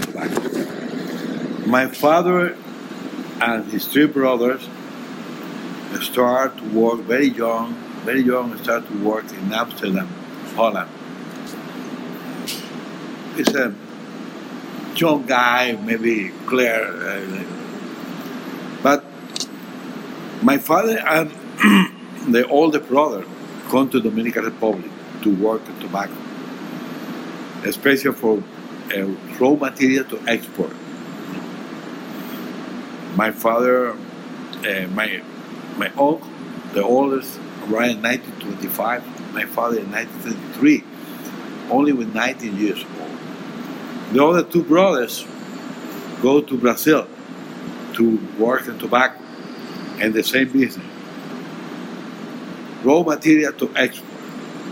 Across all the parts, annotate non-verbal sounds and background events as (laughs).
tobacco. My father and his three brothers start to work very young, very young, start to work in Amsterdam, Holland. He's a young guy, maybe clear, uh, but my father and (clears throat) the older brother come to Dominican Republic to work in tobacco, especially for uh, raw material to export. My father, uh, my my uncle, the oldest, in 1925. My father in 1933, only with 19 years old. The other two brothers go to Brazil to work in tobacco and the same business. Raw material to export,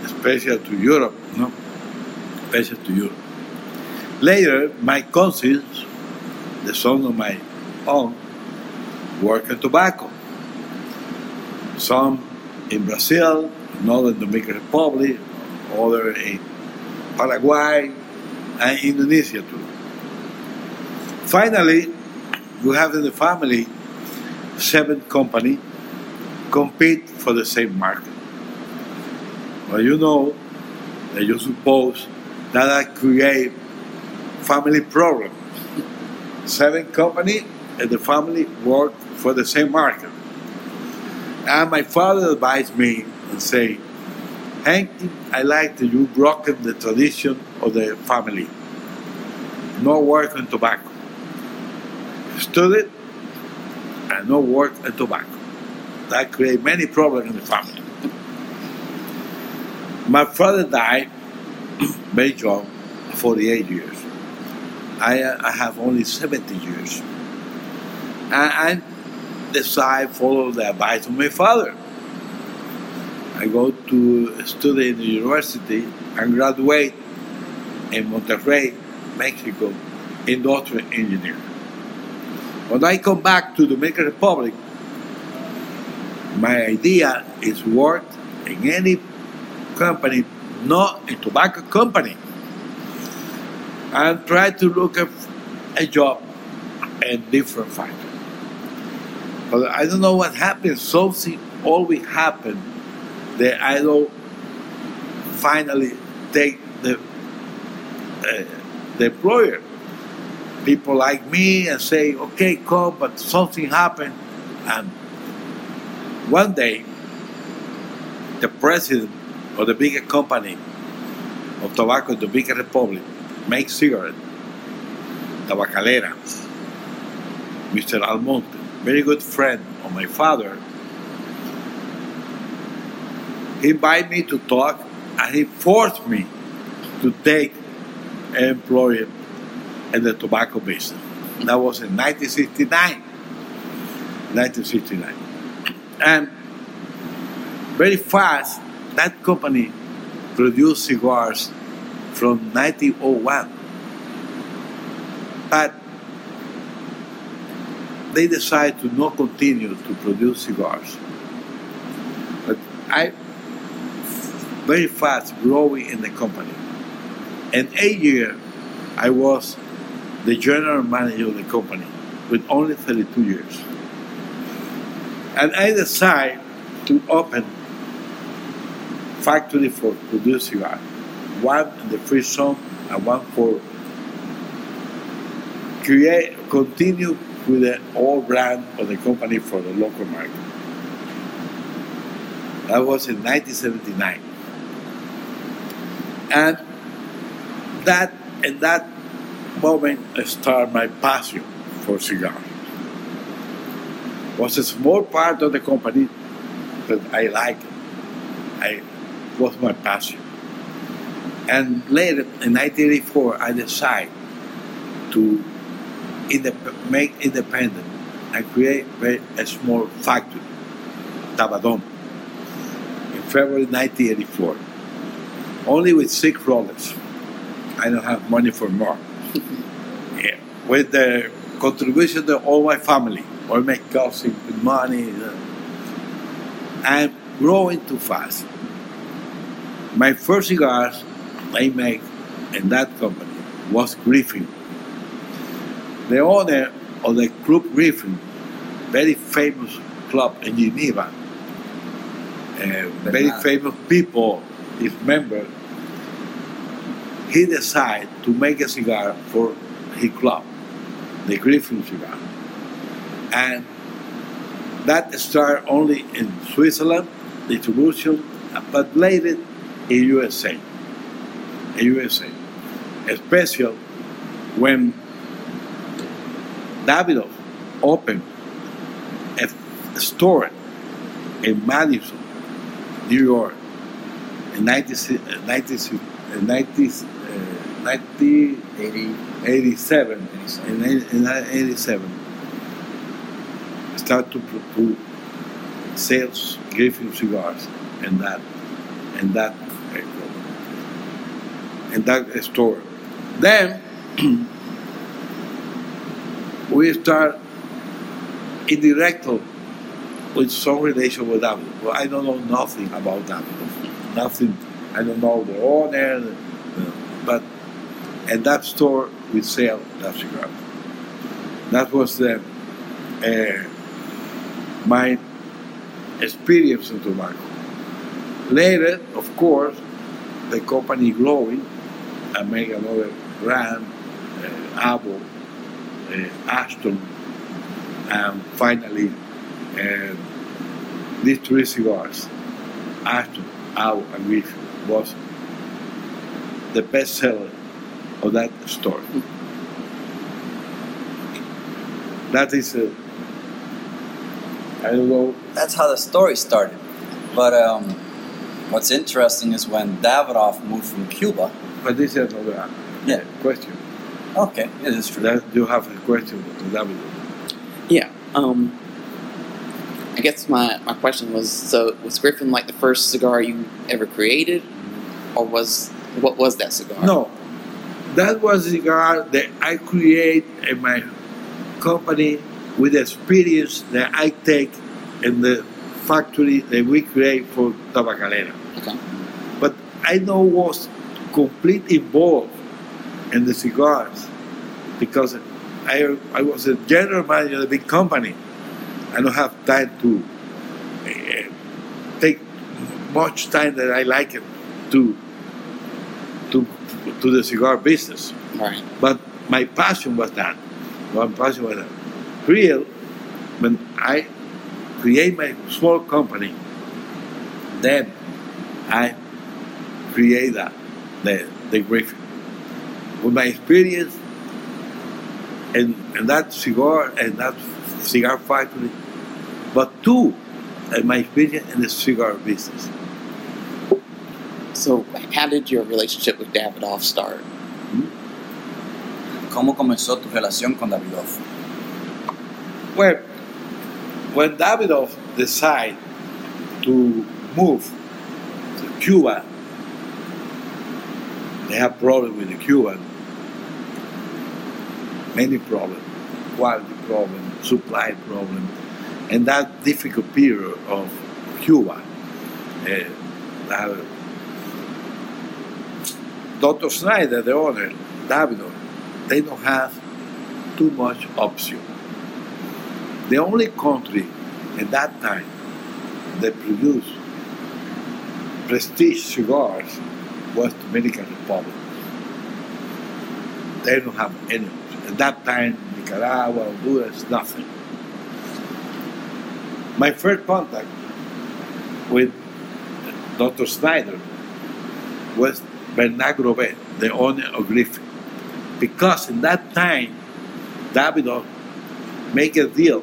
especially to Europe, no? Especially to Europe. Later, my cousins, the son of my aunt, work in tobacco. Some in Brazil, another in the Dominican Republic, other in Paraguay, and Indonesia too. Finally, we have in the family seven company compete for the same market. Well, you know that you suppose that I create family problem. Seven company and the family work for the same market. And my father advised me and say, Hank, I like that you broken the tradition of the family. No work on tobacco. Studied and no work on tobacco. That create many problems in the family. My father died (clears throat) very young, 48 years. I, uh, I have only 70 years. And I decide follow the advice of my father. I go to study in the university and graduate in Monterrey, Mexico, industrial engineer. When I come back to the Dominican Republic, my idea is work in any company, not a tobacco company, and try to look at a job in different factory. But I don't know what happened. Something always happened that I don't finally take the uh, the employer. People like me and say, okay, come, but something happened. And one day, the president of the biggest company of tobacco in the Dominican Republic makes cigarette, Tabacalera, Mr. Almonte, very good friend of my father. He invited me to talk and he forced me to take an employee in the tobacco business. That was in 1969. 1969. And very fast, that company produced cigars from 1901. But they decided to not continue to produce cigars. But I very fast growing in the company. In eight years, I was the general manager of the company with only 32 years. And I decided to open factory for produce cigar, one the free zone and one for create continue with the old brand of the company for the local market. That was in 1979. And that in that moment I started my passion for cigars. Was a small part of the company that I liked. I was my passion. And later in 1984 I decided to indep- make independent and create a small factory, Tabadom, in February 1984. Only with six rollers. I don't have money for more. (laughs) yeah. With the contribution of all my family, all my cousins with money. I'm growing too fast. My first cigars I make in that company was Griffin the owner of the Club Griffin, very famous club in Geneva, uh, very famous people, his member, he decided to make a cigar for his club, the Griffin cigar. And that started only in Switzerland, distribution, but later in USA. USA. Especially when Davidoff opened a store in Madison, New York, in 90, 90, 90, uh, 90 80, 87, 87. in, 87, start to, to sales Griffin cigars and that in that in that store. Then (clears throat) we start indirectly with some relation with them. Well, I don't know nothing about them. Nothing. I don't know the owner, uh, but at that store we sell that cigar. That was the, uh, my experience in tobacco. Later, of course, the company growing and make another uh, Apple, uh, Ashton, and finally uh, these three cigars, Ashton, Apple, and Griffin, was the best seller of that store. That is, uh, I don't know, That's how the story started. But um, what's interesting is when Davidoff moved from Cuba. But this is another Yeah. question. Okay, it is true. That you have a question to David. Yeah. Um, I guess my, my question was so was Griffin like the first cigar you ever created, or was what was that cigar? No, that was a cigar that I create in my company with the experience that I take in the factory that we create for Tabacalera. Okay. But I know was completely involved in the cigars because I, I was a general manager of a big company. I don't have time to eh, take much time that I like it to to to the cigar business. Right. But my passion was that. My passion was that. Real, when I create my small company, then I create that, the, the Griffin. With my experience and, in that cigar and that cigar factory, but two, and my experience in the cigar business. So how did your relationship with Davidoff start? Hmm? ¿Cómo comenzó tu relación con Davidoff? Well, when Davidoff decided to move to Cuba, they have problem with the Cuban, many problems, quality problem, supply problem, and that difficult period of Cuba. Uh, uh, Dr. Schneider, the owner, Davidoff, they don't have too much option. The only country at that time that produced prestige cigars was the Dominican Republic. They don't have any. At that time, Nicaragua, Honduras, nothing. My first contact with Dr. Schneider was Bernard Grobet, the owner of Griffin. Because in that time, Davidoff make a deal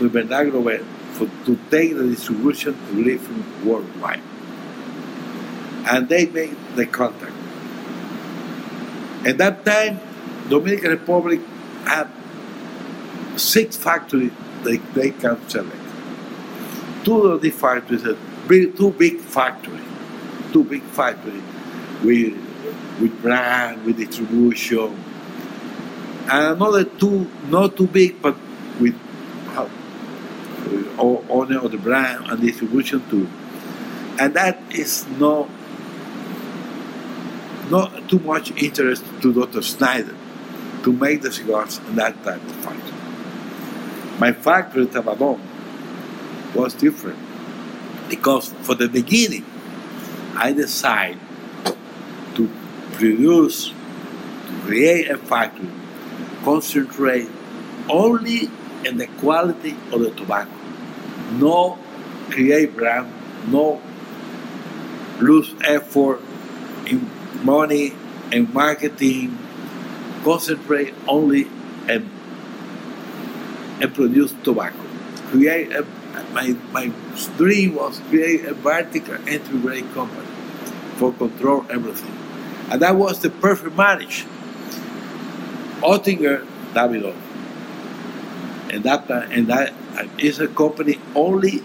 with Bernard Grobet for, to take the distribution to Griffin worldwide. And they made the contact. At that time, Dominican Republic had six factories they, they can select. Two of these factories two big factories, two big factories with, with brand, with distribution, and another two not too big, but with owner of the brand and distribution too. And that is no not too much interest to Dr. Schneider to make the cigars in that type of factory. My factory, in Tabadom, was different because for the beginning, I decided to produce, to create a factory, concentrate only in the quality of the tobacco. No create brand, no lose effort in money and marketing, concentrate only and and produce tobacco. Create a, my my dream was create a vertical integrated company for control everything, and that was the perfect marriage. Oettinger, Davidoff, and that and that is a company only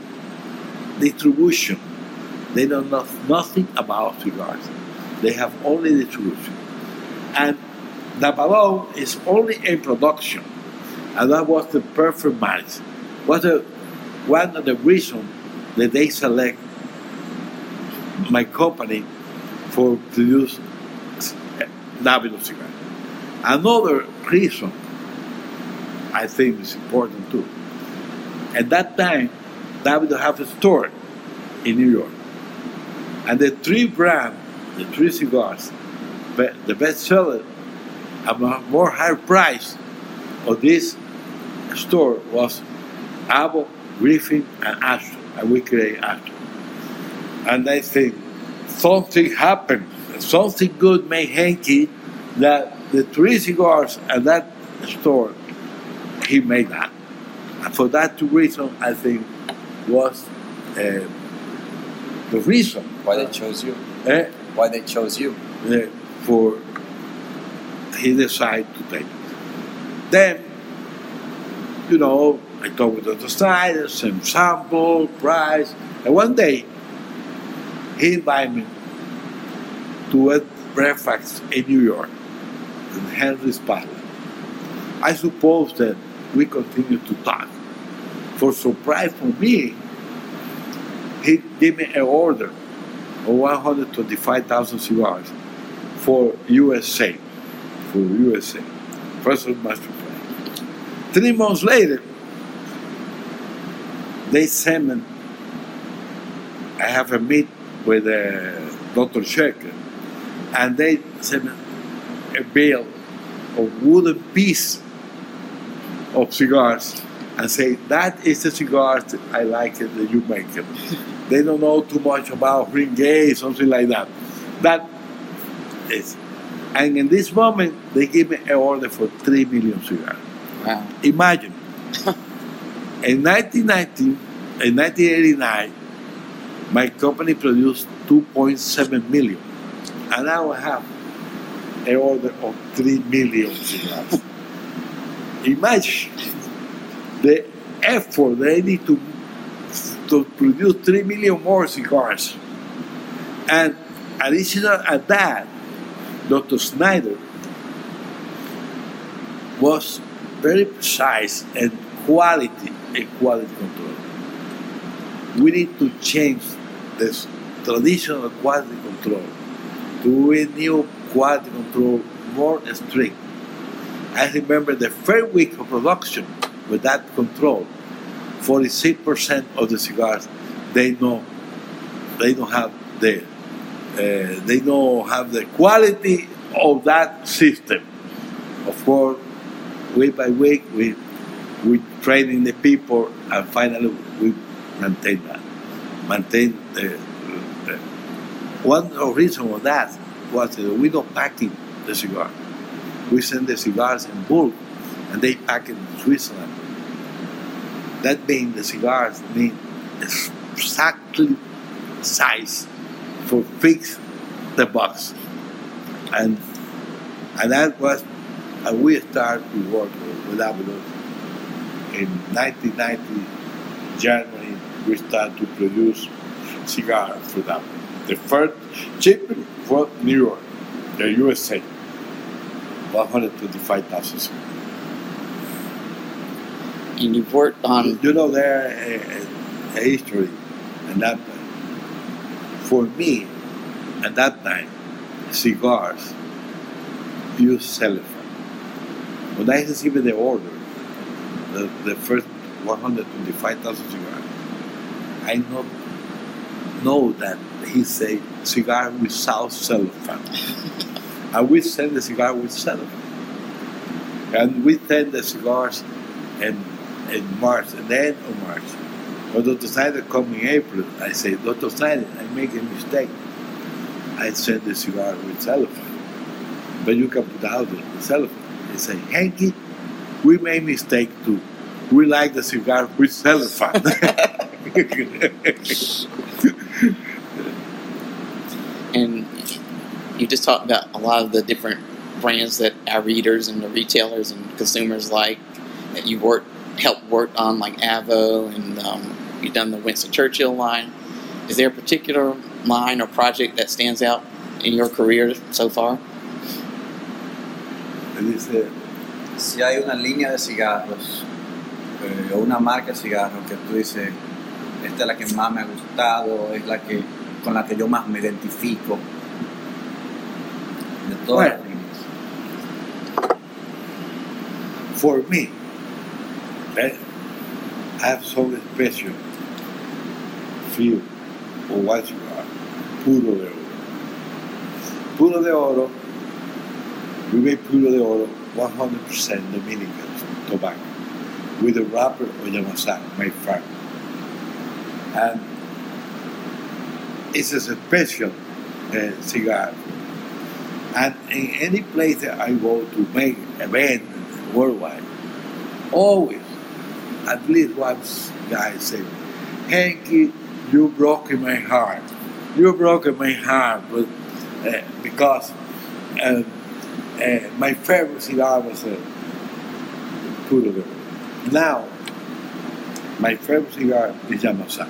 distribution. They know nothing about cigars. They have only distribution. And Davidoff is only in production. And that was the perfect match. Was a, one of the reasons that they select my company for produce Davidoff cigar. Another reason I think is important too. At that time, Davidoff have a store in New York. And the three brand, the three cigars, the best seller at a more higher price of this store was Avo, Griffin, and Astro. And we create Astro. And I think something happened, something good made Henke that the three cigars at that store, he made that. And for that two reasons, I think was uh, the reason Why they chose you? eh, Why they chose you? uh, for he decided to take. Then, you know, I talked with the designer, some sample, price, and one day he invited me to a breakfast in New York in Helmsley Palace. I suppose that we continued to talk. For surprise for me, he gave me an order of 125,000 cigars for USA, for USA. First of my surprise. Three months later, they sent me, I have a meet with uh, Dr. Shecker, and they sent me a bale of wooden piece of cigars and say, that is the cigars that I like it that you make it. They don't know too much about Ringay, something like that. That is. And in this moment, they give me an order for 3 million cigars. Wow. Imagine. (laughs) in 1990, in 1989, my company produced 2.7 million. And now I have an order of 3 million cigars. (laughs) Imagine the effort they need to, to produce 3 million more cigars. And additional at that, Dr. Schneider was very precise and quality and quality control. We need to change this traditional quality control to a new quality control more strict. I remember the first week of production with that control, 46% of the cigars they know they don't have the uh, they don't have the quality of that system. Of course, week by week we we training the people and finally we maintain that. Maintain the, the one reason of that was that we don't packing the cigar. We send the cigars in bulk and they pack it in Switzerland. That means the cigars need exactly size for fix the box. And and that was and we started to work with Abados. In 1990, January, we started to produce cigars for them. The first shipment from New York, the USA, 125,000 cigars. And you've worked on You know, there eh, eh, a, a history and that for me at that time, cigars use cellophane. When I received the order, the, the first 125,000 cigars, I not know that he said cigar without cellophane. (laughs) and we send the cigar with cellophane. And we send the cigars in, in March, and the end of March. When Dr. Schneider come in April, I say, Dr. Schneider, I make a mistake. I send the cigar with cellophane. But you can put out the cellophane. They say, Henke, we made mistake too. We like the cigar with cellophane. (laughs) And you just talked about a lot of the different brands that our readers and the retailers and consumers like that you've worked helped work on, like Avo, and um, you've done the Winston Churchill line. Is there a particular line or project that stands out in your career so far? Si hay una línea de cigarros eh, o una marca de cigarros que tú dices, esta es la que más me ha gustado, es la que con la que yo más me identifico. De todas las Bueno. líneas. for me, I have feel or what you are, puro de oro. Puro de oro, we make puro de oro 100% Dominican tobacco with a wrapper of Yamasa, my farm. And it's a special uh, cigar. And in any place that I go to make event worldwide, always, at least once, guy said, Henke, you broke my heart. You broke my heart, but uh, because uh, uh, my favorite cigar was a Puro de Now, my favorite cigar is Yamasa.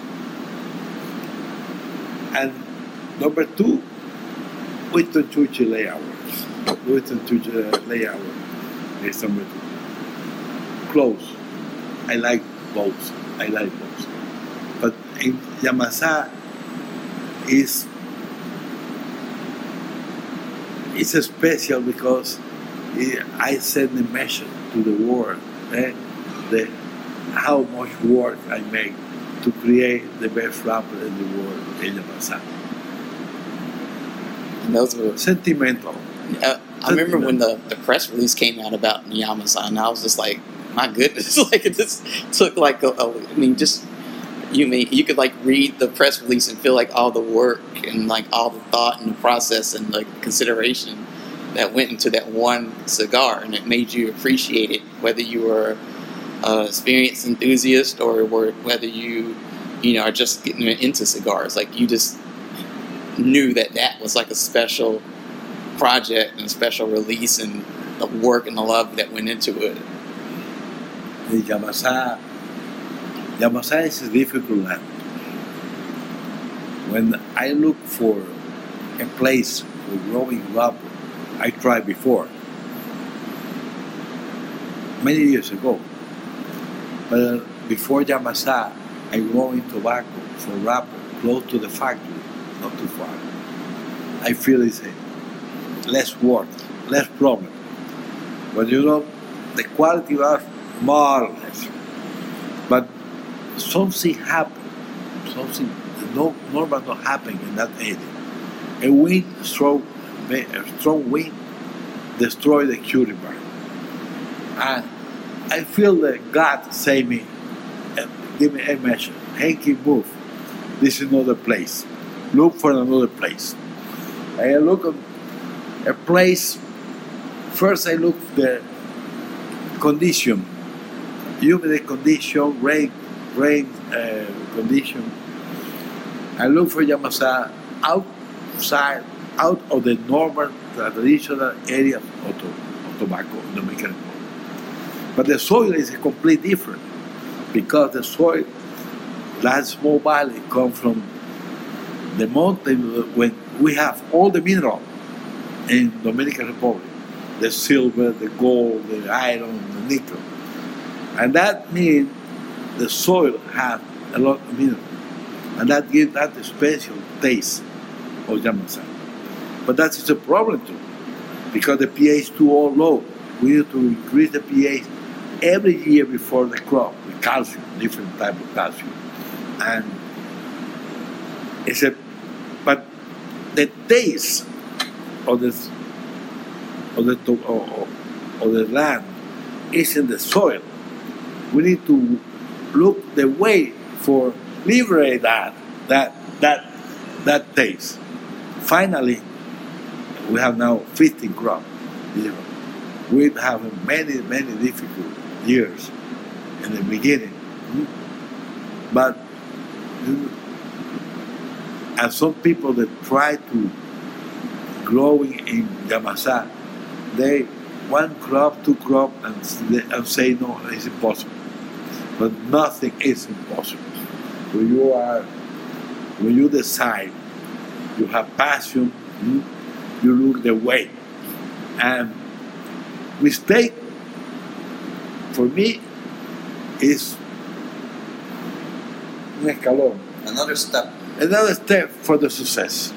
And number two, Winston Churchill Late Hour. Winston Churchill Late Hour is number two. Close. I like both. I like both. But in Yamasa is it's special because it, I send a message to the world eh, the, how much work I make to create the best wrapper in the world in Yamasa. And those were. Sentimental. Uh, I remember when the, the press release came out about Niyama-san, and I was just like, my goodness, (laughs) like it just took like a, a I mean, just you mean you could like read the press release and feel like all the work and like all the thought and the process and the consideration that went into that one cigar, and it made you appreciate it, whether you were an experienced enthusiast or were, whether you, you know, are just getting into cigars. Like you just knew that that was like a special project and a special release and the work and the love that went into it. The Yamasa, Yamasa is a difficult land. When I look for a place for growing wrapper, I tried before, many years ago. But before Yamasa, I grow in tobacco for wrapper close to the factory, not too far. I feel it's a less work, less problem. But you know, the quality marvelous. But something happened, something no normal not happened in that area. A wind, strong, a strong wind, destroyed the cutie bar. And I feel that God say me, give me a message. Henke, move. This is another place. Look for another place. I look at a place. First, I look the condition, humid condition, rain, rain uh, condition. I look for Yamasa outside, out of the normal traditional area of, to, of tobacco in the Dominican Republic. But the soil is completely different because the soil, that small valley, come from the mountain when we have all the mineral in Dominican Republic, the silver, the gold, the iron, the nickel, and that means the soil has a lot of mineral, and that gives that special taste of Yamasa. But that is a problem too, because the pH is too low. we need to increase the pH every year before the crop with calcium, different type of calcium. And it's a, but the taste of the of the of- of the land is in the soil. We need to look the way for liberate that that that that taste. Finally, we have now 15 crop. You know, we have many many difficult years in the beginning, but you- and some people that try to growing in Yamasa, they one crop, two crop, and, and say no, it's impossible. But nothing is impossible. When you are, when you decide, you have passion, you, look the way, and mistake for me is un escalón Another step. another step for the success.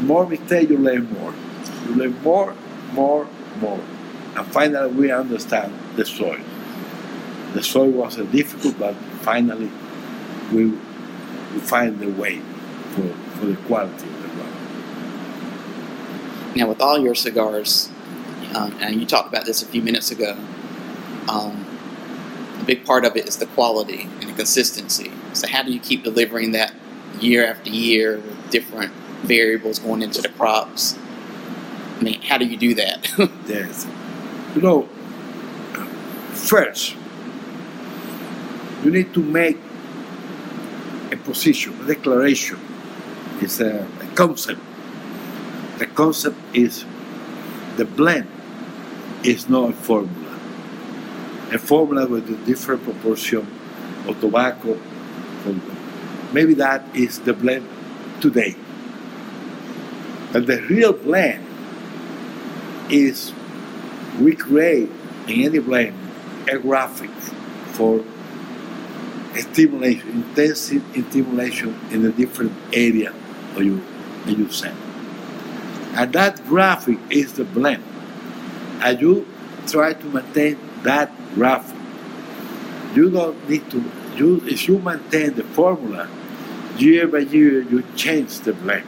More mistake, you learn more. You learn more, more, more. And finally, we understand the soil. The soil was a difficult, but finally, we, we find the way for, for the quality of the ground. Now, with all your cigars, um, and you talked about this a few minutes ago, um, a big part of it is the quality and the consistency. So, how do you keep delivering that year after year with different variables going into the crops? I mean, how do you do that? (laughs) Yes. You know, first, you need to make a position, a declaration. It's a, a concept. The concept is the blend is not a formula. A formula with a different proportion of tobacco. Maybe that is the blend today. But the real blend is we create in any blend a graphic for stimulation, intensive stimulation in a different area of you that you send. And that graphic is the blend. And you try to maintain that graphic. You don't need to you if you maintain the formula, year by year you change the blend.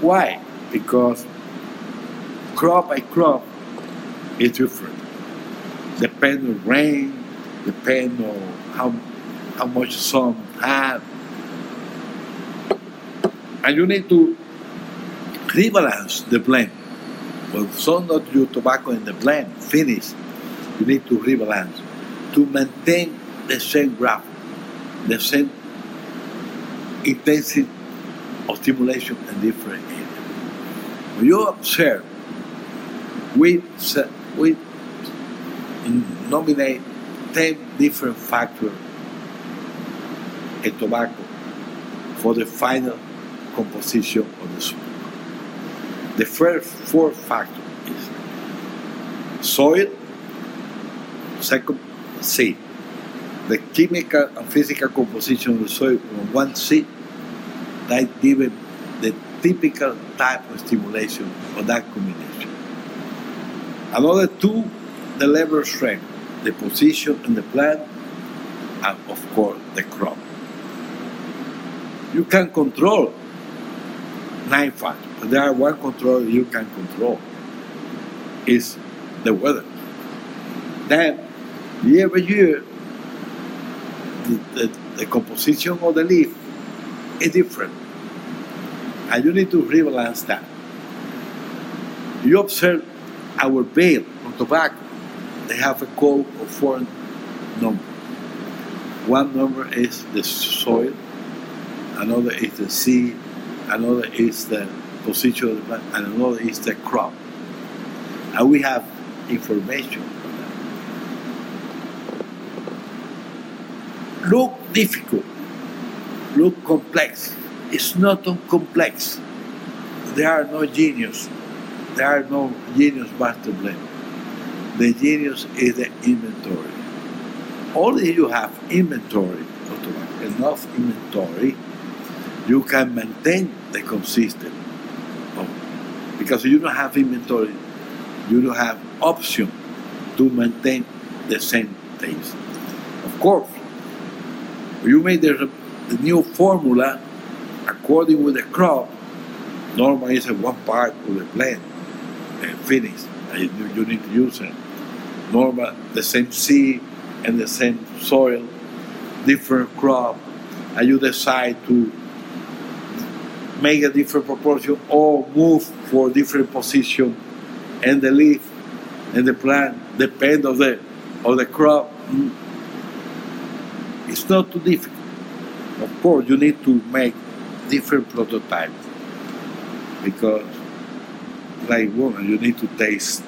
Why? Because crop by crop is different. Depend on rain, depend on how how much some have. And you need to rebalance the blend. When some of your tobacco in the blend finish, you need to rebalance to maintain the same graph, the same intensity of stimulation in different areas. When you observe, we, we nominate 10 different factors in tobacco for the final composition of the smoke. The first four factors is soil, second seed. The chemical and physical composition of the soil on one seed that given the typical type of stimulation of that combination. Another two, the level strength, the position in the plant, and of course the crop. You can control nine factors, but there are one control you can control is the weather. Then year by year the, the, the composition of the leaf is different. And you need to rebalance that. You observe our bale on tobacco, they have a code of four numbers. One number is the soil, another is the seed, another is the position of the plant, and another is the crop. And we have information. Look difficult, look complex. It's not complex. There are no genius. There are no genius master blend. The genius is the inventory. Only you have inventory enough inventory, you can maintain the consistent. Because if you don't have inventory, you don't have option to maintain the same taste. Of course, you make the, the new formula according with the crop, normally it's a one part of the blend and finish. Uh, you, you need to use it. Normal, the same seed and the same soil, different crop, and you decide to make a different proportion or move for different position and the leaf and the plant depend of the of the crop. It's not too difficult. Of course, you need to make different prototypes because, like woman, you need to taste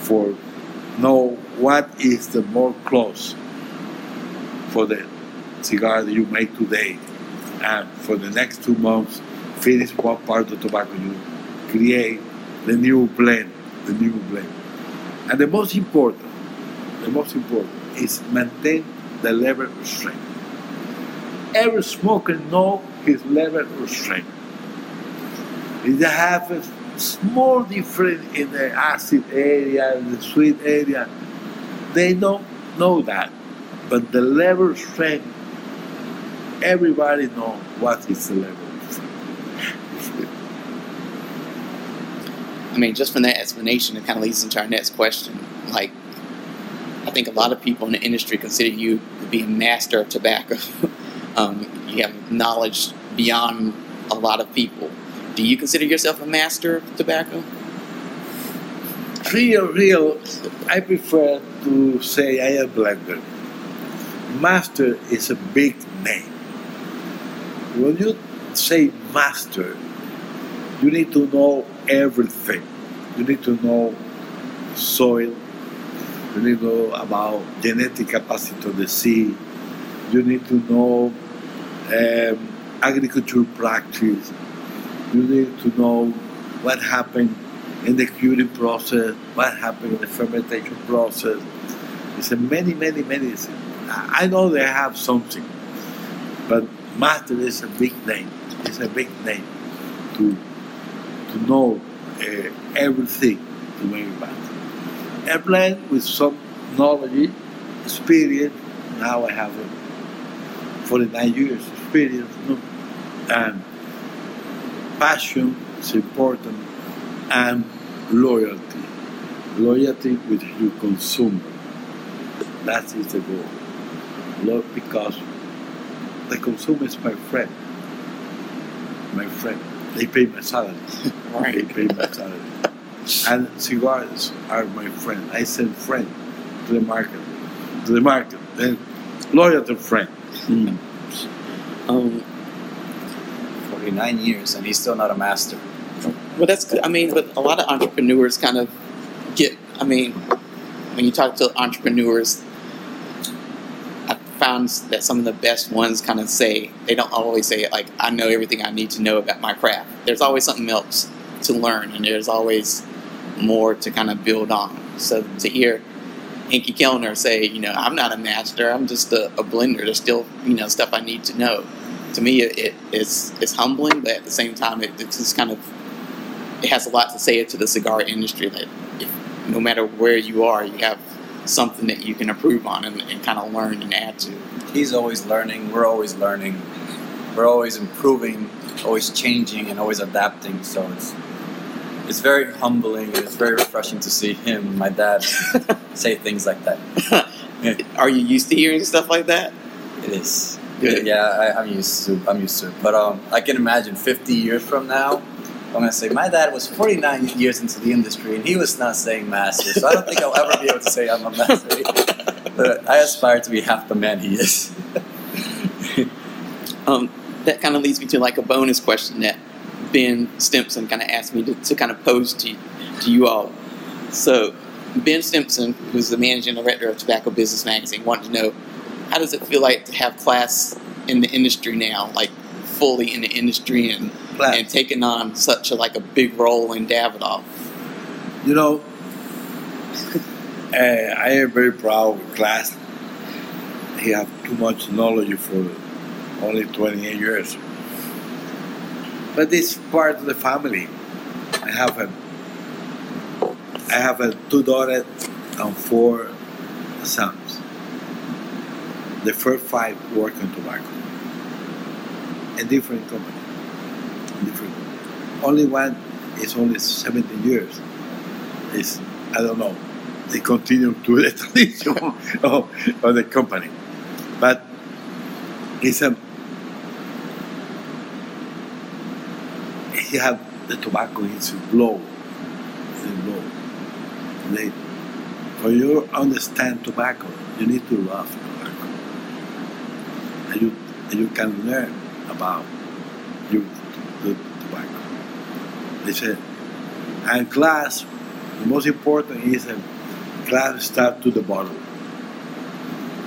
for know what is the more close for the cigar that you make today. And for the next two months finish what part of tobacco you create the new blend the new blend. And the most important the most important is maintain the level of strength. Every smoker know his level of strength. If they have a small difference in the acid area the sweet area they don't know that but the level strength everybody know what is the level I mean, just from that explanation, it kind of leads into our next question. Like, I think a lot of people in the industry consider you to be a master of tobacco. (laughs) um, you have knowledge beyond a lot of people. Do you consider yourself a master of tobacco? real real I prefer to say I am blender. Master is a big name. When you say master you need to know everything. You need to know soil. You need to know about genetic capacity of the seed you need to know um, agriculture practice you need to know what happened in the curing process, what happened in the fermentation process. It's a many, many, many. I I know they have something, but master is a big name. It's a big name to to know uh, everything to make master. Airplane with some knowledge, experience. Now I have a 49 years experience, and passion is important, and loyalty. Loyalty with your consumer. That is the goal. Love because the consumer is my friend. My friend. They pay my salary. (laughs) They pay my salary. And cigars are my friend. I send friend to the market. To the market. Then loyalty friend. Hmm. Um, 49 years and he's still not a master. well, that's good. I mean, but a lot of entrepreneurs kind of get. I mean, when you talk to entrepreneurs, I found that some of the best ones kind of say they don't always say like, "I know everything I need to know about my craft." There's always something else to learn, and there's always more to kind of build on. So to hear Henke Kelner say, you know, I'm not a master, I'm just a, a blender. There's still, you know, stuff I need to know. To me, it, it it's it's humbling, but at the same time, it, it's just kind of it has a lot to say to the cigar industry that if, no matter where you are, you have something that you can improve on and, and kind of learn and add to. He's always learning, we're always learning, we're always improving, always changing, and always adapting. So it's it's very humbling and it's very refreshing to see him, my dad, (laughs) say things like that. (laughs) Yeah. Are you used to hearing stuff like that? It is. Yeah, I, I'm used to. I'm used to it. But um, I can imagine 50 years from now, I'm gonna say my dad was 49 years into the industry and he was not saying master. So I don't think I'll ever be able to say I'm a master. But I aspire to be half the man he is. (laughs) Um, that kind of leads me to like a bonus question that Ben Stimson kind of asked me to, to kind of pose to, to you all. So, Ben Stimson, who's the managing director of Tobacco Business Magazine, wanted to know how does it feel like to have Klaas in the industry now, like fully in the industry and, Klaas. and taking on such a like a big role in Davidoff. You know, uh, (laughs) I am very proud of Klaas. He have too much knowledge for only 28 years. But it's part of the family. I have a, I have a two daughters and four sons. The first five work on tobacco. A different company. Different. Only one is only 17 years. Is I don't know. They continue to the (laughs) tradition of, of the company. But it's a he have the tobacco is low. It's low. They, for you understand tobacco, you need to love tobacco. And you, and you can learn about you, the tobacco. They said, and Klaas, the most important is that Klaas start to the bottom.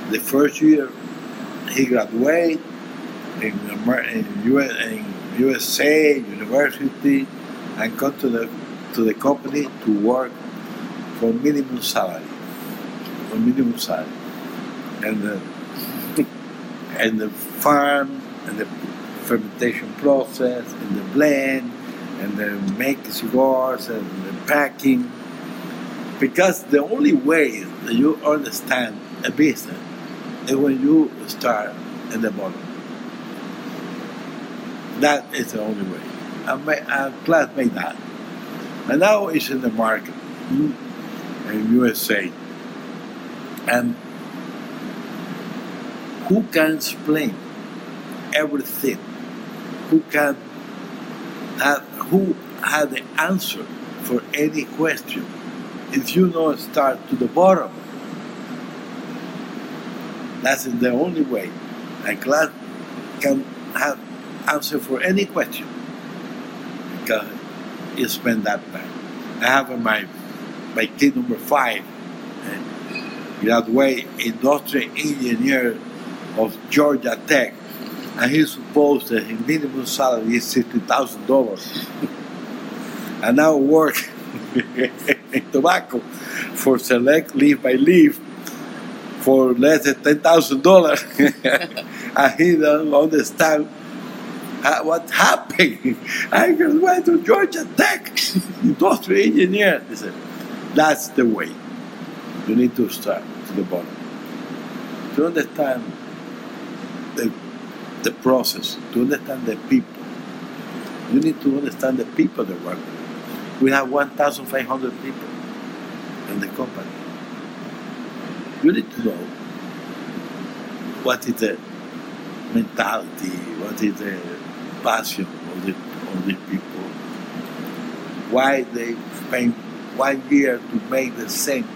The first year, he graduate in, in, US, in USA university and come to the to the company to work for minimum salary, for minimum salary, and the and the farm and the fermentation process and the blend and the make cigars and the packing. Because the only way that you understand a business is when you start at the bottom. That is the only way. My uh, Klaas made that. And now it's in the market mm, in USA. And who can explain everything? Who can have, who has the answer for any question? If you don't start to the bottom, that's the only way. A Klaas can have answer for any question because you spend that time. I have my my kid number five, and graduate industrial engineer of Georgia Tech, and he supposed that his minimum salary is sixty thousand dollars, and now work (laughs) in tobacco for select leaf by leaf for less than ten thousand dollars, (laughs) and he doesn't understand what happened. (laughs) I just went to Georgia Tech, industrial engineer. They said, that's the way. You need to start to the bottom. To understand the, the process, to understand the people. You need to understand the people that work. We have 1,500 people in the company. You need to know what is the mentality, what is the passion of the, of the people, why they spend one year to make the same,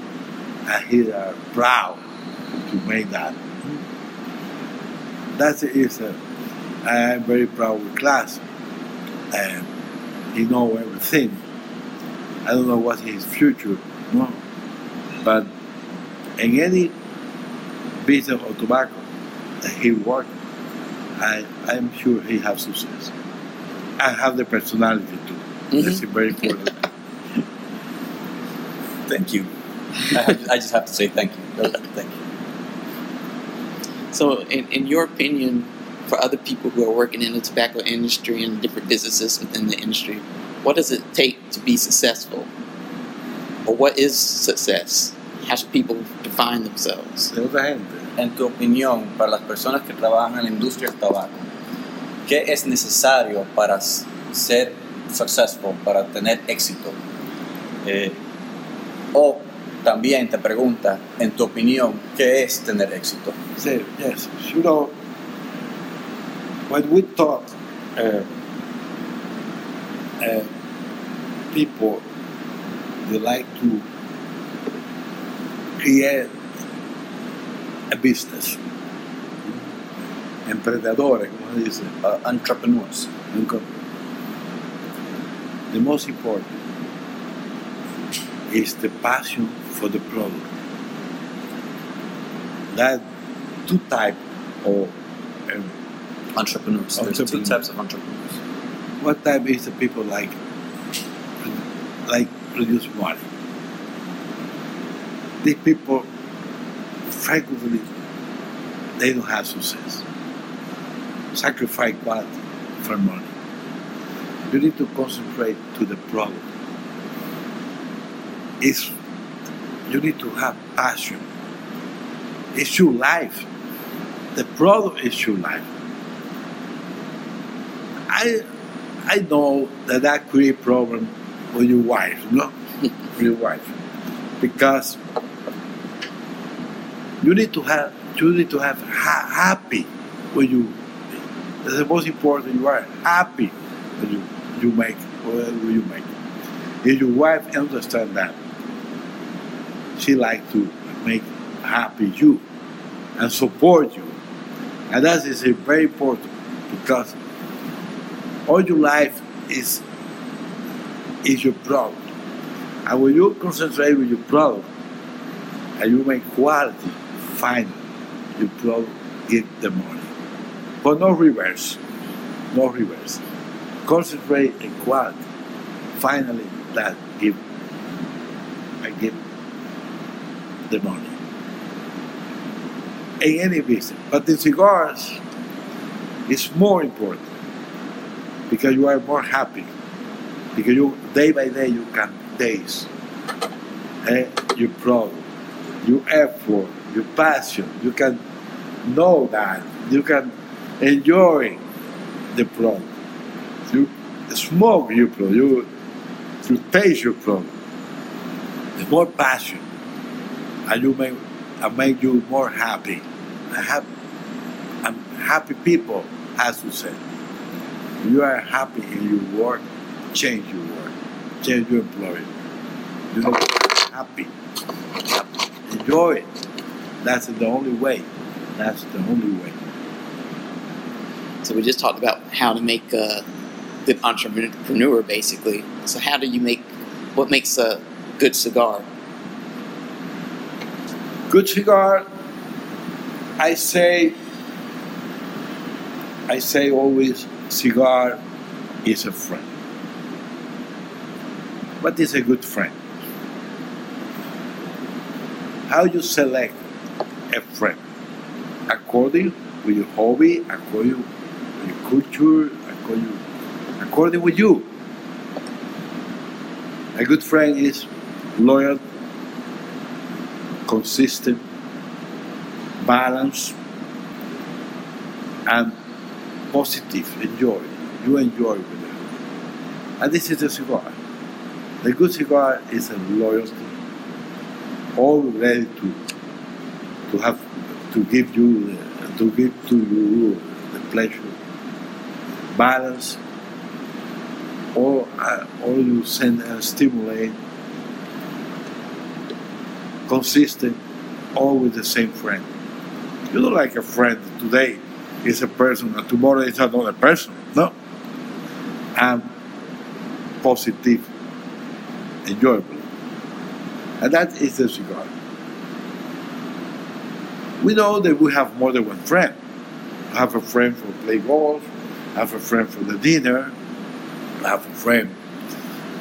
and he are proud to make that. That is, a, I am very proud of Klaas, and he know everything. I don't know what his future, no, but in any business of tobacco that he worked, I, I'm sure he have success. I have the personality too. Mm-hmm. That's very important. (laughs) Thank you. I, have, I just have to say thank you. (laughs) Thank you. So, in, in your opinion, for other people who are working in the tobacco industry and different businesses within the industry, what does it take to be successful? Or what is success? How should people define themselves? En tu opinión, para las personas que trabajan en la industria del tabaco, ¿qué es necesario para ser successful, para tener éxito? Eh, o también te pregunta, en tu opinión, ¿qué es tener éxito? say yes. You know, when we talk, uh, uh, people they like to create a business. Emprendedores, como se dice. Uh, entrepreneurs. The most important is the passion for the product. That two type of um, Entrepreneurs. There's two types of entrepreneurs. what type is the people like like produce money. These people frequently they don't have success. Sacrifice quality for money. You need to concentrate to the product. Is you need to have passion. It's your life. The product is your life. I I know that that create problem with your wife, no, (laughs) with your wife, because you need to have you need to have ha- happy when you. That's the most important. You are happy when you you make whatever you make. If your wife understand that, she like to make happy you and support you, and that is very important because all your life is is your product, and when you concentrate with your product and you make quality, finally your product get the money, but no reverse, no reverse. Concentrate in quality. Finally, that give I give the money in any business. But in cigars, it's more important because you are more happy. Because you day by day you can taste eh, your product, your effort, your passion. You can know that. You can enjoy the product. You smoke your product. You, you taste your product. The more passion, and you make, and make you more happy. I have, and happy people as you say. You are happy in your work, change your work, change your employer. You know, happy, happy. enjoy it. That's the only way. That's the only way. So we just talked about how to make a good entrepreneur, basically. So how do you make what makes a good cigar? Good cigar. I say. I say always, cigar is a friend. What is a good friend? How you select a friend? According with your hobby, according with your culture, according, according with you. A good friend is loyal, consistent, balanced, and positive. Enjoy. You enjoy with it. And this is a cigar. The good cigar is a loyalty, all ready to to have to give you to give to you the pleasure, balance, or uh, or you send and stimulate, consistent, always the same friend. You don't like a friend today is a person and tomorrow is another person. No. And positive, enjoyable. And that is the cigar. We know that we have more than one friend. Have a friend for play golf, have a friend for the dinner, have a friend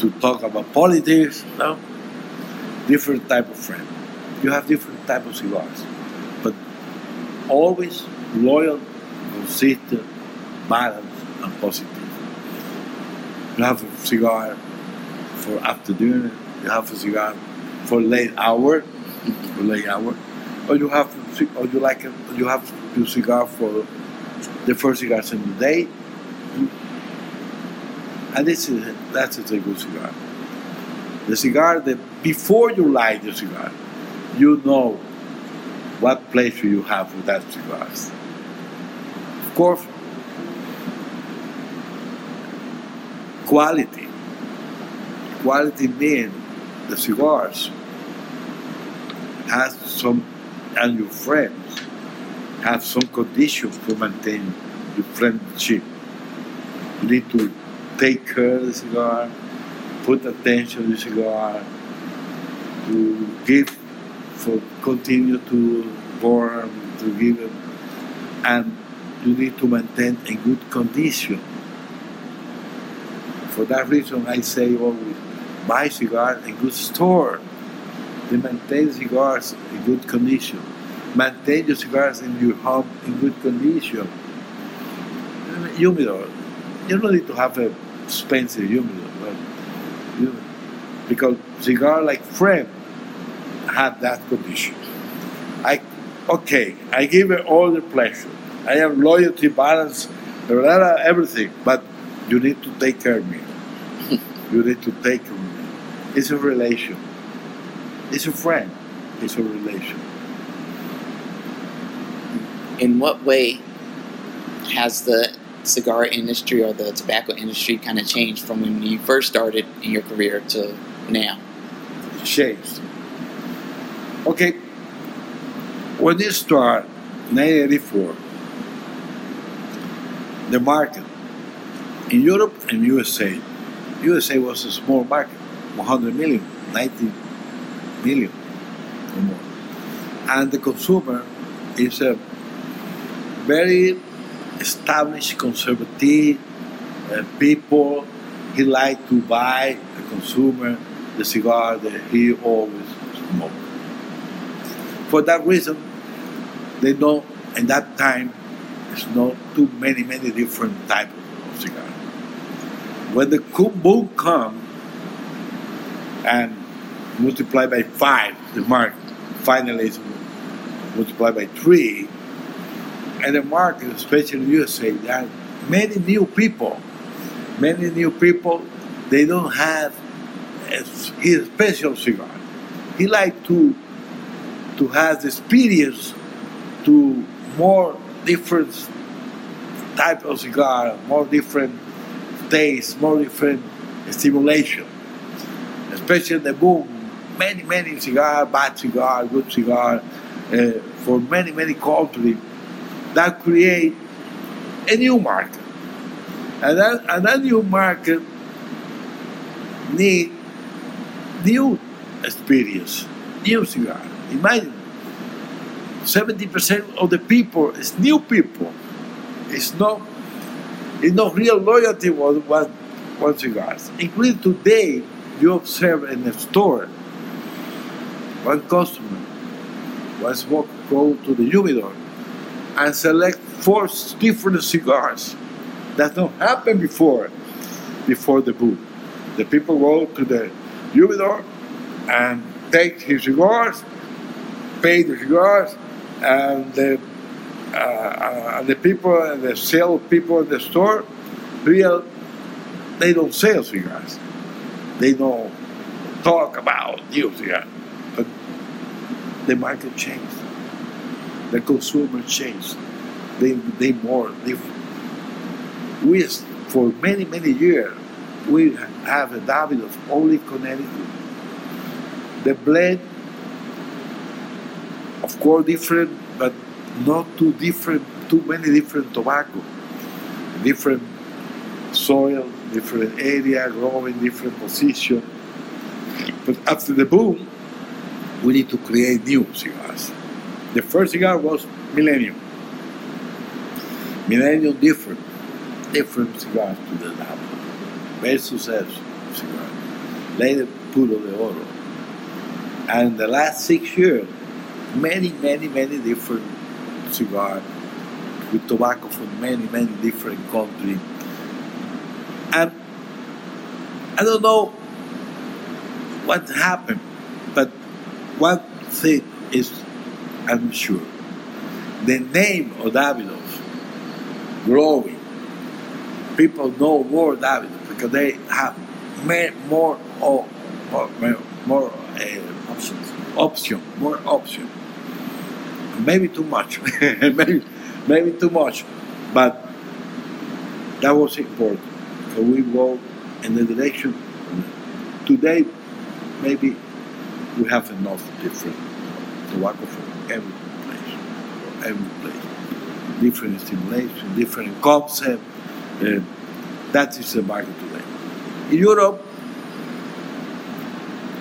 to talk about politics, no? Different type of friend. You have different type of cigars. But always loyal, consistent, balanced, and positive. You have a cigar for after dinner, you have a cigar for late hour, (laughs) for late hour, or you have or you like it, you have your cigar for the first cigars in the day. And this is that's a good cigar. The cigar that before you light the cigar, you know what pleasure you have with that cigar. Of course, quality. Quality means the cigars has some, and your friends have some conditions to maintain your friendship. You need to take care of the cigar, put attention to the cigar, to give, for continue to burn, to give it, and you need to maintain a good condition. For that reason, I say always buy cigars in good store. They maintain cigars in good condition. Maintain your cigars in your home in good condition. Humidor. You don't need to have a expensive humidor. But you, because cigar like friend have that condition. I okay, I give it all the pleasure. I have loyalty, balance, everything, but you need to take care of me. (laughs) you need to take care of me. It's a relation. It's a friend. It's a relation. In what way has the cigar industry or the tobacco industry kind of changed from when you first started in your career to now? Changed. Okay, when you start 1984, the market in Europe and USA, USA was a small market, 100 million, 90 million or more. And the consumer is a very established conservative uh, people. He like to buy the consumer the cigar that he always smoked. For that reason, they know in that time there's not too many many different types of cigar. When the boom come and multiply by five the market finally is multiplied by three and the market, especially in USA, there are many new people. Many new people, they don't have his special cigar. He like to to have experience to more different type of cigar, more different taste, more different stimulation. Especially the boom, many, many cigar, bad cigar, good cigar, uh, for many, many countries that create a new market. And that, and that new market need new experience, new cigar. Imagine 70% of the people is new people. It's not it's not real loyalty with one, one cigars. Including today, you observe in a store, one customer was walk, go to the humidor and select four different cigars. That not happened before, before the boom. The people go to the humidor and take his cigars, pay the cigars, and the, uh, uh, the people, and the sale people in the store, real, they don't sell cigars. They don't talk about new cigars. But the market changed. The consumer changed. They, they more. We, for many, many years, we have a habit of only Connecticut. The blend, of course, different, but not too different, too many different tobacco, different soil, different area, growing in different position. But after the boom, we need to create new cigars. The first cigar was Millennium. Millennium different, different cigars to the Napa. Very successful cigar. Later Puro de Oro. And the last six years, many, many, many different cigars with tobacco from many, many different countries. And I don't know what happened, but one thing is I'm sure. The name of Davidoff growing. People know more Davidoff because they have more more more, more uh, Options. option, more option. Maybe too much, (laughs) maybe maybe too much, but that was important. So we go in the direction. Today, maybe we have enough different tobacco from every place, every place. Different stimulation, different concept. Uh, that is the market today. In Europe,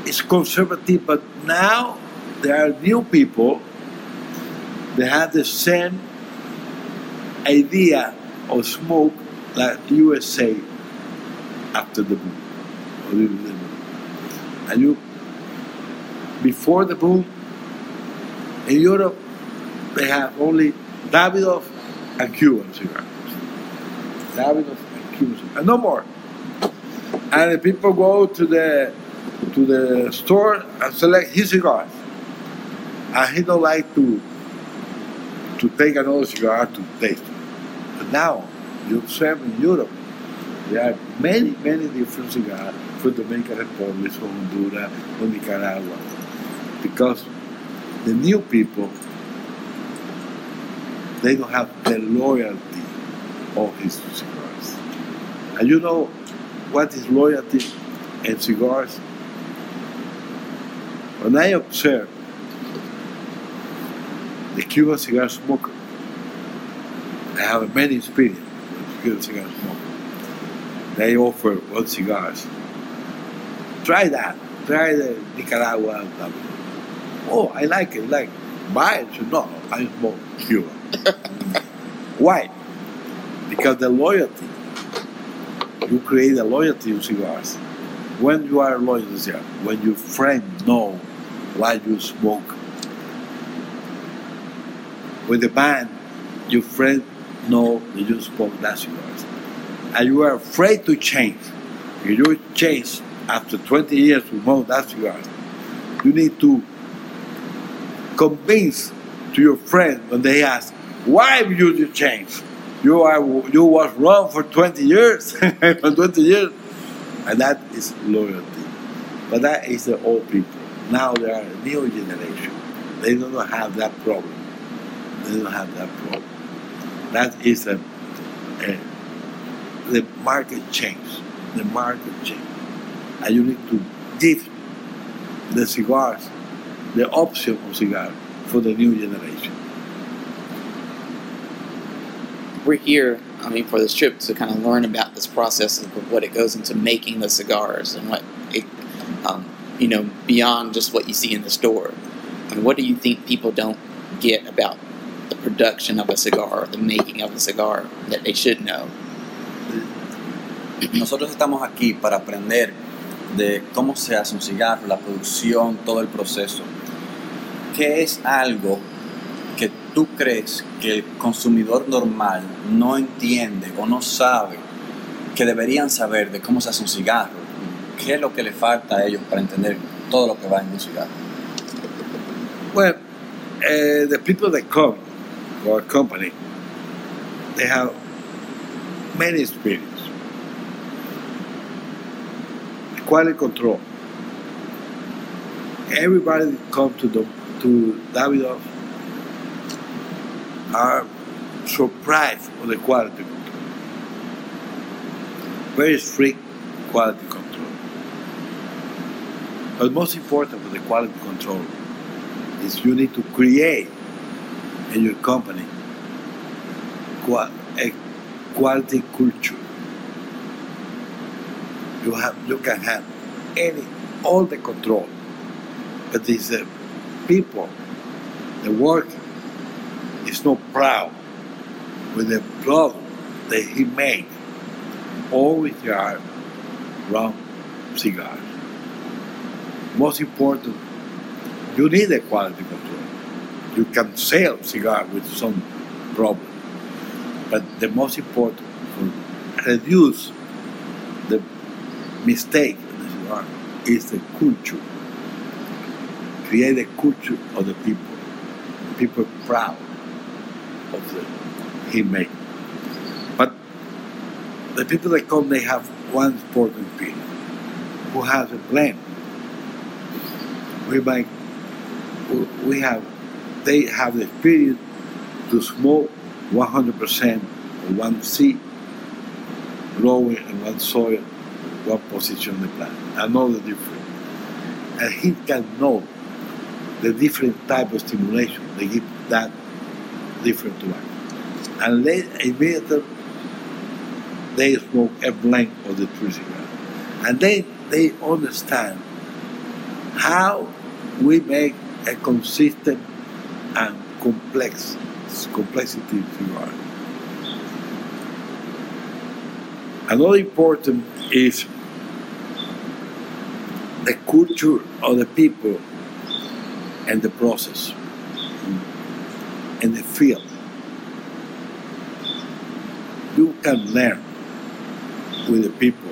it's conservative, but now there are new people that have the same idea of smoke like USA after the boom. And you, before the boom, in Europe, they have only Davidoff and Cuban cigars. Davidoff and Cuban cigars, and no more. And the people go to the to the store and select his cigars. And he don't like to to take another cigar to taste. But now you observe in Europe, there are many, many different cigars from Dominican Republic, from Honduras, from Nicaragua. Because the new people they don't have the loyalty of his cigars. And you know what is loyalty and cigars? When I observe the Cuban cigar smoker, I have many experience with Cuban cigar smoker. They offer what cigars. Try that. Try the Nicaragua. Oh, I like it. Like buy it. No, I smoke Cuba. (laughs) Why? Because the loyalty. You create a loyalty in cigars. When you are loyal to cigar, when your friend know why you smoke. With the band, your friend know that you spoke that cigars. And you are afraid to change. If you change after 20 years to smoke that cigars, you need to convince to your friend when they ask, why you change? You are you was wrong for 20 years, (laughs) for 20 years, and that is loyalty. But that is the old people. Now they are a new generation. They don't have that problem. They don't have that problem. That is a, a the market change. The market change, and you need to give the cigars the option of cigar for the new generation. We're here, I mean, for this trip to kind of learn about this process of what it goes into making the cigars and what it, um, you know, beyond just what you see in the store. And what do you think people don't get about the production of a cigar, the making of a cigar, that they should know? Nosotros estamos aquí para aprender de cómo se hace un cigarro, la producción, todo el proceso. ¿Qué es algo que tú crees que el consumidor normal no entiende o no sabe que deberían saber de cómo se hace un cigarro? ¿Qué es lo que le falta a ellos para entender todo lo que va en un cigarro? Well, uh, the people that come our company, they have many experience. Quality control. Everybody come to the to Davidoff are surprised of the quality control. Very strict quality control. But most important for the quality control is you need to create in your company a eh, quality culture. You have you can have any all the control, but it's the uh, people, the worker, is not proud with the product that he made. There are wrong cigars. Most important, you need a quality control. You can sell cigar with some problem, but the most important to reduce the mistake in the cigar is the culture. Create a culture of the people. People proud of the he made. But the people that come, they have one important thing, who has a plan. We make, we have, they have the experience to smoke 100% of one seed, growing in one soil, one position on the plant. The difference. And he can know the different type of stimulation they give that different to one. And immediately they smoke a blank of the true cigar. And then they understand how we make a consistent and complex complexity cigar. Another important is the culture of the people and the process and the field. You can learn with the people.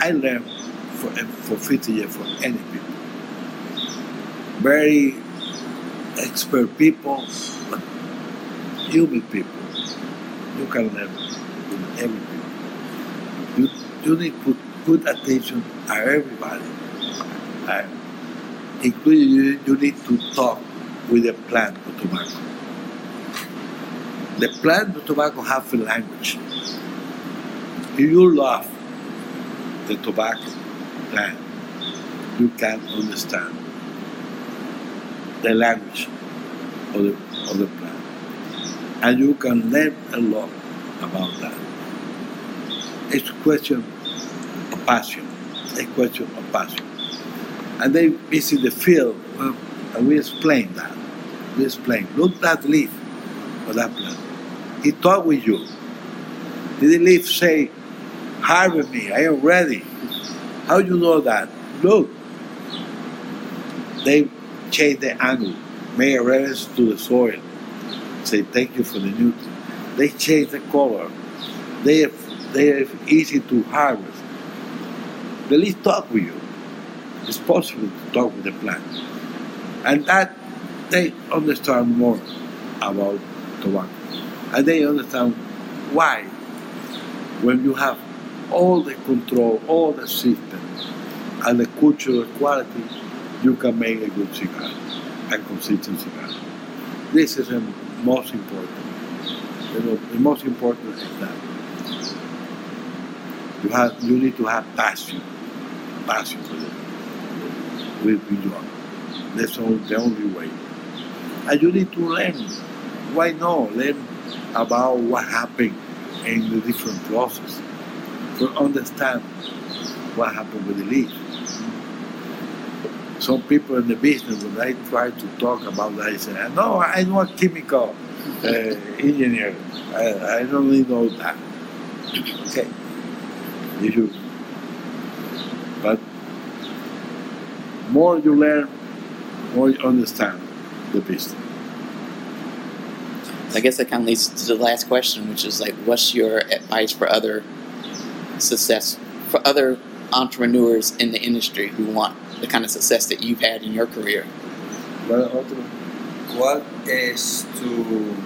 I learned for, for 50 years for any people. Very expert people, but human people. You can learn with every people. You, you need to put, put attention on everybody. And including you, you need to talk with the plant of tobacco. The plant of tobacco have a language. You love the tobacco plant, you can understand the language of the, of the plant. And you can learn a lot about that. It's a question of passion. A question of passion. And they visit the field, and we explain that. We explain. Look that leaf of that plant. He talked with you. Did the leaf say, harvest me, I am ready? How do you know that? Look. They change the angle, make a reference to the soil. Say thank you for the nutrients. They change the color. They are, they are easy to harvest. The leaf talk with you. It's possible to talk with the plant. And that they understand more about tobacco. And they understand why when you have all the control, all the system, and the cultural quality, you can make a good cigar, a consistent cigar. This is the most important. The most important is that you have you need to have passion, passion for it, with your. That's all, the only way. And you need to learn. Why not learn about what happened in the different process to understand what happened with the leaf. Some people in the business, when I try to talk about that, I say, no, I'm not chemical uh, engineer. I, I don't really know that. okay. You. But more you learn, more you understand the business. I guess that kind of leads to the last question, which is like, what's your advice for other success, for other entrepreneurs in the industry who want the kind of success that you've had in your career? Well, otro. ¿Cuál es tu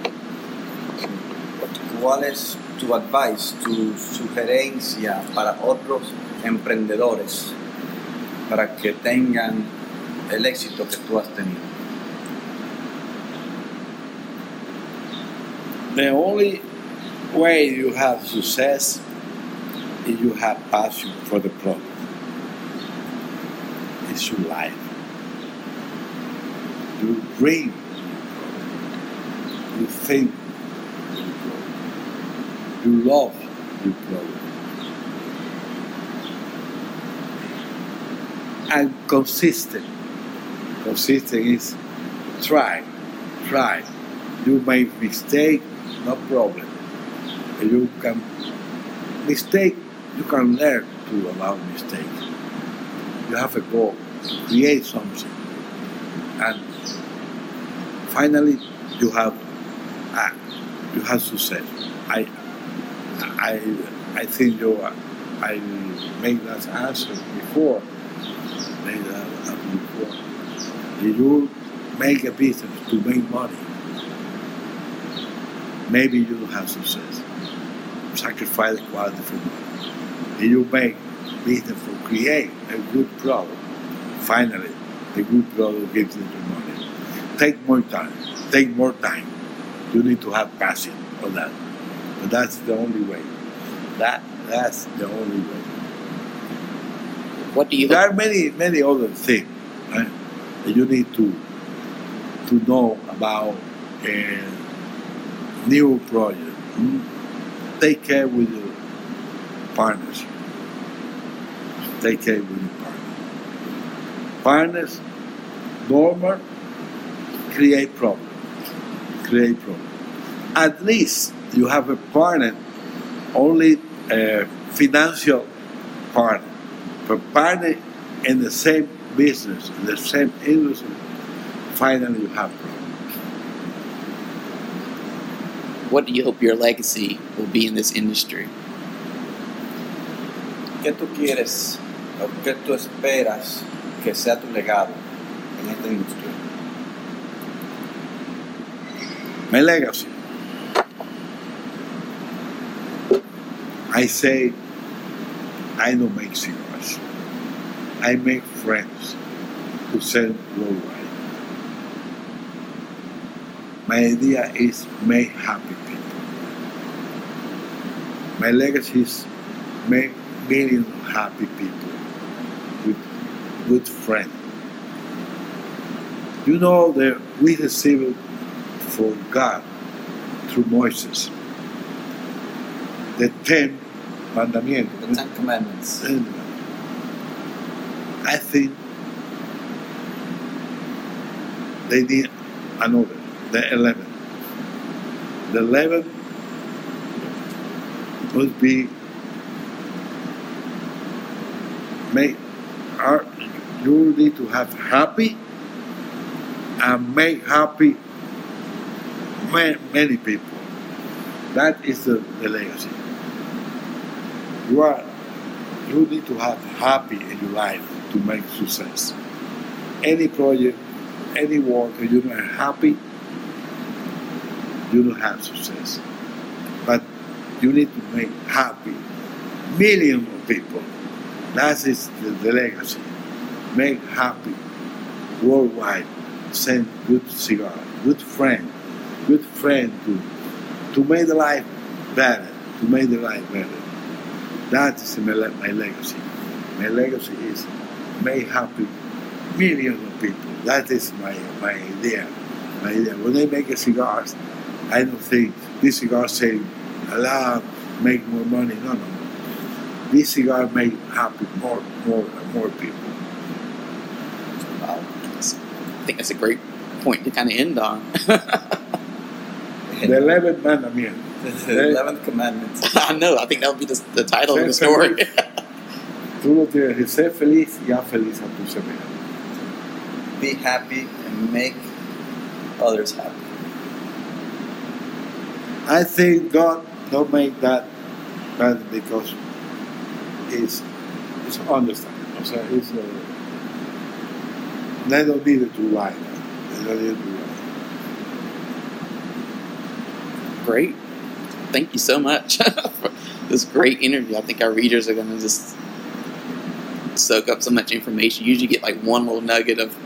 cuál es tu advice, tu sugerencia para otros emprendedores para que tengan el éxito que tú has tenido? The only way you have success is you have passion for the product. It's your life. You dream. You think. You love your product. And consistent. Consistent is try, try. You make mistake, no problem. You can mistake, you can learn to allow mistakes. You have a goal to create something, and finally you have uh, you have success. I I I think you I made that answer before. Made that answer before. You make a business to make money, maybe you have success. Sacrifice quality for money. You make to create a good product, finally the good product gives you the money. Take more time. Take more time. You need to have passion for that. But that's the only way. That that's the only way. What do you There are many many other things right, that you need to to know about a new project. Mm. Take care with your partners. Take care with your partners. Partners, normal, create problem. Create problem. At least you have a partner, only a financial partner, but partner in the same business, in the same industry, finally you have problem. what do you hope your legacy will be in this industry? ¿Qué tú quieres ¿O ¿Qué tú esperas que sea tu legado en esta industria? My legacy. I say, I don't make cigars. I make friends who sell worldwide. My idea is make happy people. My legacy is make millions of happy people good friend. You know that we received for God through Moses. The ten The. Ten Commandments. And I think they need another, the eleven. The eleven would be make our you need to have happy and make happy many, many people. That is the, the legacy. You are you need to have happy in your life to make success. Any project, any work, if you're not happy, you don't have success. But you need to make happy millions of people. That is the, the legacy. Make happy worldwide. Send good cigar, good friend, good friend to to make the life better, to make the life better. That is my, my legacy. My legacy is make happy millions of people. That is my, my idea. My idea. When I make a cigars, I don't think this cigar say a lot, make more money. No, no. This cigar make happy more, more, more people. Wow. That's- I think that's a great point to kind of end on. The (laughs) 11th mandamiento. The (laughs) Eleventh Commandment. (laughs) I know. I think that would be the, the title of the story. Tú lo tienes que ser feliz y haz feliz a tu semejante. Be happy and make others happy. I think God don't make that bad because it's it's understanding. O sea, it's uh, they don't need to lie. They don't need to lie. great. Thank you so much (laughs) for this great interview. I think our readers are going to just soak up so much information. You usually get like one little nugget of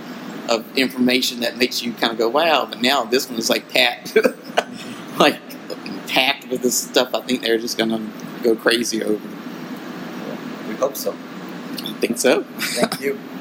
of information that makes you kind of go, "Wow!" But now this one is like packed, (laughs) like packed with this stuff. I think they're just going to go crazy over. We hope so. I think so. Thank you. (laughs)